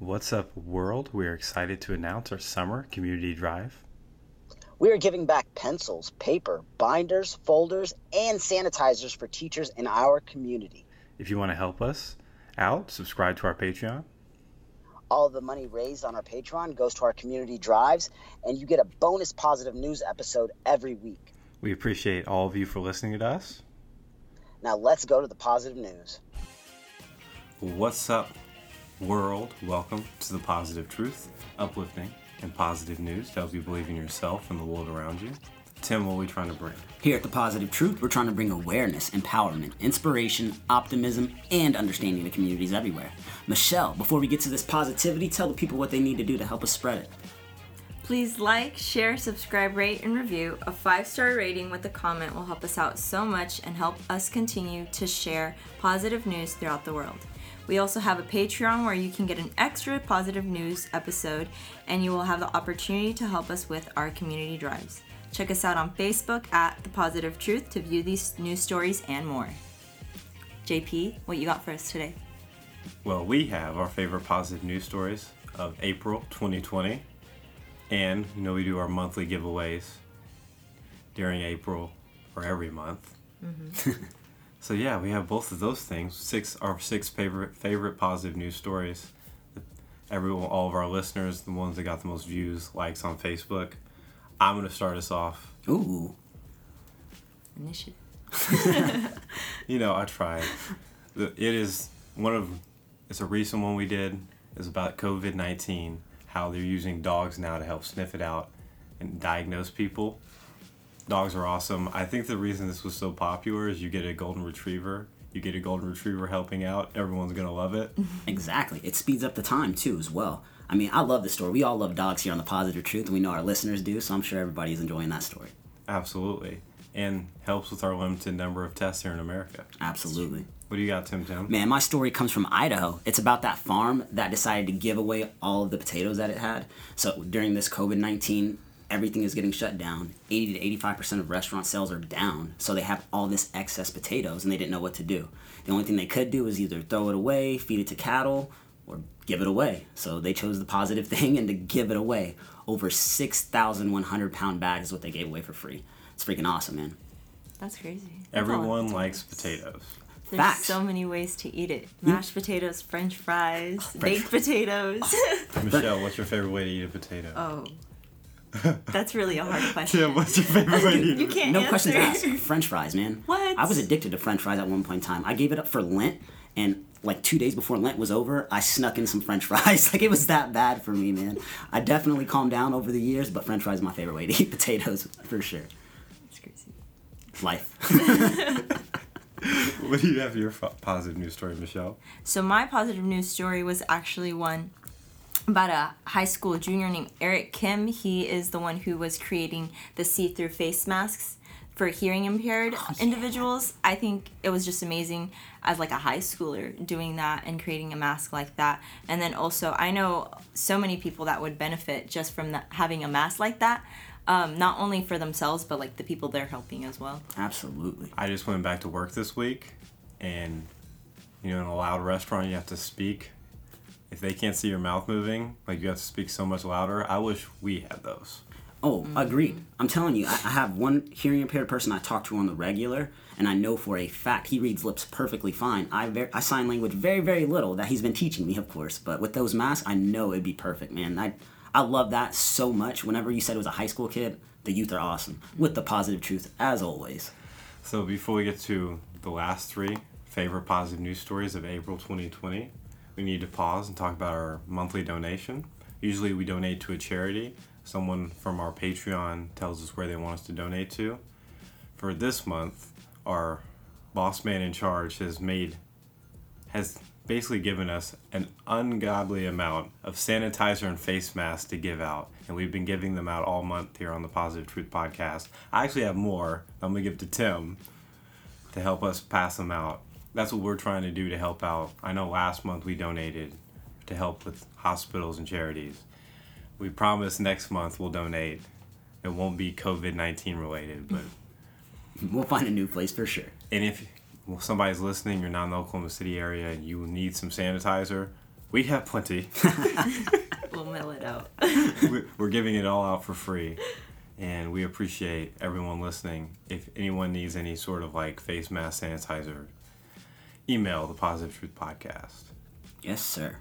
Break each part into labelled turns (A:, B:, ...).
A: What's up, world? We are excited to announce our summer community drive.
B: We are giving back pencils, paper, binders, folders, and sanitizers for teachers in our community.
A: If you want to help us out, subscribe to our Patreon.
B: All of the money raised on our Patreon goes to our community drives, and you get a bonus positive news episode every week.
A: We appreciate all of you for listening to us.
B: Now let's go to the positive news.
A: What's up, world? Welcome to the positive truth, uplifting and positive news to help you believe in yourself and the world around you. Tim, what are we trying to bring?
C: Here at The Positive Truth, we're trying to bring awareness, empowerment, inspiration, optimism, and understanding to communities everywhere. Michelle, before we get to this positivity, tell the people what they need to do to help us spread it.
D: Please like, share, subscribe, rate, and review. A five star rating with a comment will help us out so much and help us continue to share positive news throughout the world. We also have a Patreon where you can get an extra positive news episode and you will have the opportunity to help us with our community drives. Check us out on Facebook at The Positive Truth to view these news stories and more. JP, what you got for us today?
A: Well, we have our favorite positive news stories of April 2020. And, you know, we do our monthly giveaways during April or every month. Mm-hmm. so, yeah, we have both of those things. Six our six favorite favorite positive news stories. Everyone, all of our listeners, the ones that got the most views, likes on Facebook. I'm going to start us off.
C: Ooh.
D: Initiative.
A: You know, I tried. It is one of, it's a recent one we did. It's about COVID 19, how they're using dogs now to help sniff it out and diagnose people. Dogs are awesome. I think the reason this was so popular is you get a golden retriever. You get a golden retriever helping out. Everyone's going to love it.
C: Exactly. It speeds up the time, too, as well. I mean, I love the story. We all love dogs here on The Positive Truth, and we know our listeners do, so I'm sure everybody's enjoying that story.
A: Absolutely. And helps with our limited number of tests here in America.
C: Absolutely.
A: What do you got, Tim Tim?
C: Man, my story comes from Idaho. It's about that farm that decided to give away all of the potatoes that it had. So during this COVID 19, everything is getting shut down. 80 to 85% of restaurant sales are down. So they have all this excess potatoes and they didn't know what to do. The only thing they could do is either throw it away, feed it to cattle, or give it away. So they chose the positive thing and to give it away. Over 6,100 pound bags is what they gave away for free. It's freaking awesome, man.
D: That's crazy. That's a lot of
A: Everyone
D: potatoes.
A: likes potatoes.
D: There's
C: Facts.
D: so many ways to eat it mashed potatoes, french fries,
C: French
D: baked
C: fries.
D: potatoes.
A: Michelle, what's your favorite way to eat a potato?
D: oh. That's really a hard question.
A: Tim, what's your favorite way to eat
D: You can't
C: No
D: answer.
C: questions asked. French fries, man.
D: What?
C: I was addicted to French fries at one point in time. I gave it up for Lent, and like two days before Lent was over, I snuck in some French fries. like it was that bad for me, man. I definitely calmed down over the years, but French fries is my favorite way to eat potatoes for sure.
D: That's crazy.
C: Life.
A: What do you have for your fo- positive news story, Michelle?
D: So my positive news story was actually one about a high school junior named Eric Kim. He is the one who was creating the see-through face masks for hearing impaired individuals. I think it was just amazing as like a high schooler doing that and creating a mask like that. And then also I know so many people that would benefit just from that, having a mask like that. Um, not only for themselves but like the people they're helping as well.
C: Absolutely.
A: I just went back to work this week, and you know, in a loud restaurant, you have to speak. If they can't see your mouth moving, like you have to speak so much louder. I wish we had those.
C: Oh, mm. agreed. I'm telling you, I, I have one hearing impaired person I talk to on the regular, and I know for a fact he reads lips perfectly fine. I ver- I sign language very very little that he's been teaching me, of course. But with those masks, I know it'd be perfect, man. I I love that so much. Whenever you said it was a high school kid, the youth are awesome with the positive truth as always.
A: So before we get to the last three favorite positive news stories of April 2020, we need to pause and talk about our monthly donation. Usually we donate to a charity. Someone from our Patreon tells us where they want us to donate to. For this month, our boss man in charge has made has basically given us an ungodly amount of sanitizer and face masks to give out. And we've been giving them out all month here on the Positive Truth Podcast. I actually have more. I'm going to give to Tim to help us pass them out. That's what we're trying to do to help out. I know last month we donated to help with hospitals and charities. We promise next month we'll donate. It won't be COVID 19 related, but.
C: We'll find a new place for sure.
A: And if well, somebody's listening, you're not in the Oklahoma City area, and you need some sanitizer, We have plenty.
D: We'll mail it out.
A: We're giving it all out for free. And we appreciate everyone listening. If anyone needs any sort of like face mask sanitizer, email the Positive Truth Podcast.
C: Yes, sir.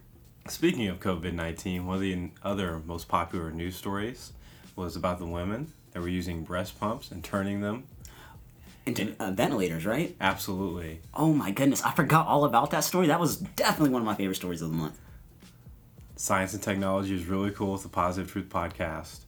A: Speaking of COVID 19, one of the other most popular news stories was about the women that were using breast pumps and turning them.
C: Into uh, ventilators, right?
A: Absolutely.
C: Oh my goodness, I forgot all about that story. That was definitely one of my favorite stories of the month.
A: Science and technology is really cool with the Positive Truth Podcast.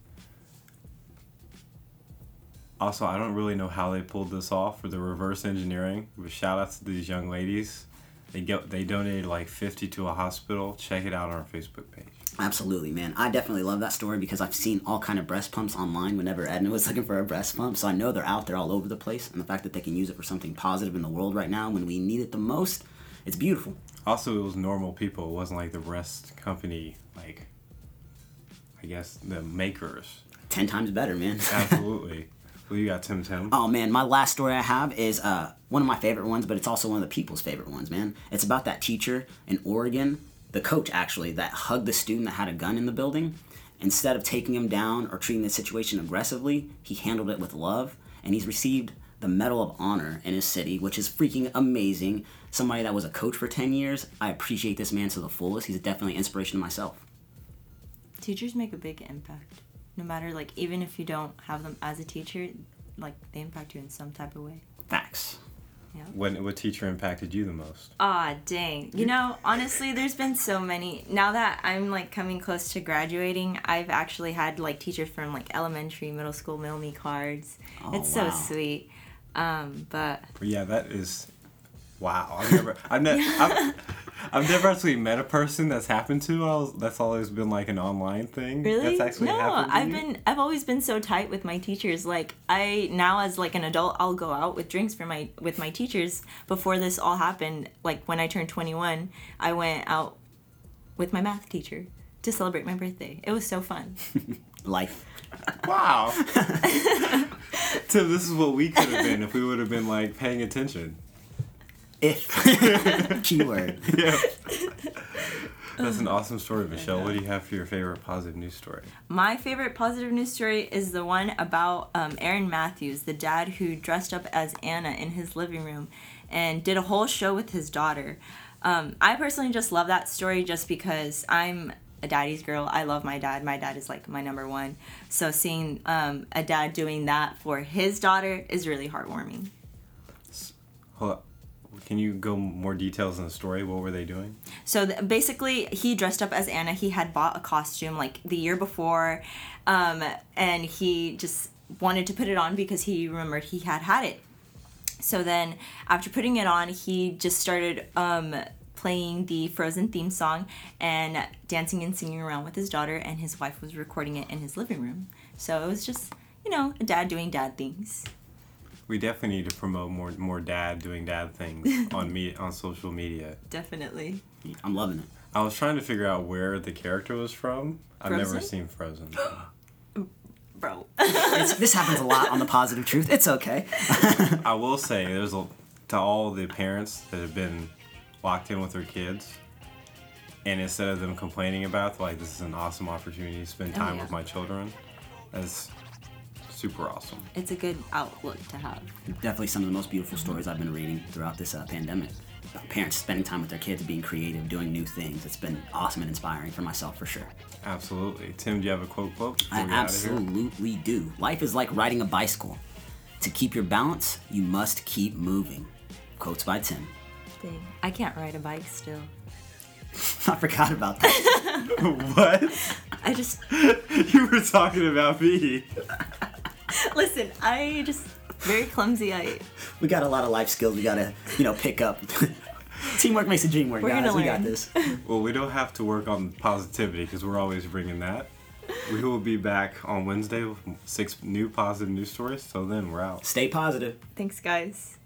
A: Also, I don't really know how they pulled this off for the reverse engineering, but shout out to these young ladies. They get they donated like 50 to a hospital. Check it out on our Facebook page.
C: Absolutely, man. I definitely love that story because I've seen all kind of breast pumps online whenever Edna was looking for a breast pump. So I know they're out there all over the place, and the fact that they can use it for something positive in the world right now when we need it the most, it's beautiful.
A: Also, it was normal people. It wasn't like the breast company, like, I guess, the makers.
C: Ten times better, man.
A: Absolutely. Well, you got Tim Tim.
C: Oh man, my last story I have is uh, one of my favorite ones, but it's also one of the people's favorite ones, man. It's about that teacher in Oregon, the coach actually, that hugged the student that had a gun in the building. Instead of taking him down or treating the situation aggressively, he handled it with love, and he's received the Medal of Honor in his city, which is freaking amazing. Somebody that was a coach for 10 years, I appreciate this man to the fullest. He's definitely an inspiration to myself.
D: Teachers make a big impact. No matter like even if you don't have them as a teacher, like they impact you in some type of way.
C: Facts. Yeah.
A: When, what teacher impacted you the most?
D: Ah, dang. You know, honestly, there's been so many. Now that I'm like coming close to graduating, I've actually had like teachers from like elementary, middle school mail me cards.
C: Oh,
D: it's
C: wow.
D: so sweet. Um, but
A: But yeah, that is wow. I've never, I've, never, I've, I've never actually met a person that's happened to. I was, that's always been like an online thing.
D: really,
A: That's actually
D: no,
A: happened to
D: I've
A: you?
D: been I've always been so tight with my teachers. Like I now as like an adult, I'll go out with drinks for my with my teachers. Before this all happened, like when I turned 21, I went out with my math teacher to celebrate my birthday. It was so fun.
C: Life.
A: Wow. Tim, this is what we could have been if we would have been like paying attention.
C: If. Keyword.
A: Yeah. That's an awesome story, Michelle. What do you have for your favorite positive news story?
D: My favorite positive news story is the one about um, Aaron Matthews, the dad who dressed up as Anna in his living room and did a whole show with his daughter. Um, I personally just love that story just because I'm a daddy's girl. I love my dad. My dad is like my number one. So seeing um, a dad doing that for his daughter is really heartwarming.
A: Hold up. Can you go more details in the story? What were they doing?
D: So th- basically, he dressed up as Anna. He had bought a costume like the year before, um, and he just wanted to put it on because he remembered he had had it. So then, after putting it on, he just started um, playing the Frozen theme song and dancing and singing around with his daughter, and his wife was recording it in his living room. So it was just, you know, a dad doing dad things.
A: We definitely need to promote more more dad doing dad things on me on social media.
D: Definitely.
C: I'm loving it.
A: I was trying to figure out where the character was from. I've never seen Frozen.
D: Bro.
C: It's, this happens a lot on the positive truth. It's okay.
A: I will say there's a to all the parents that have been locked in with their kids, and instead of them complaining about like this is an awesome opportunity to spend
D: Oh,
A: time
D: yeah.
A: with my children, that's super awesome.
D: it's a good outlook to have.
C: Definitely some of the most beautiful stories I've been reading throughout this uh, pandemic. About parents spending time with their kids, being creative, doing new things. It's been awesome and inspiring for myself for sure.
A: Absolutely. Tim, do you have a quote quote?
C: I
A: we get outta here?
C: absolutely do. Life is like riding a bicycle. To keep your balance, you must keep moving. Quotes by Tim.
D: Dang. I can't ride a bike still.
C: I forgot about that.
A: what?
D: I just
A: you were talking about me.
D: listen. I just very clumsy. I
C: we got a lot of life skills we gotta, you know, pick up. Teamwork makes the dream work,
D: We're
C: guys.
D: gonna
C: We got
D: learn.
C: this.
A: Well, we don't have to work on positivity because we're always bringing that. We will be back on Wednesday with six new positive news stories. So then we're out.
C: Stay positive.
D: thanks, guys.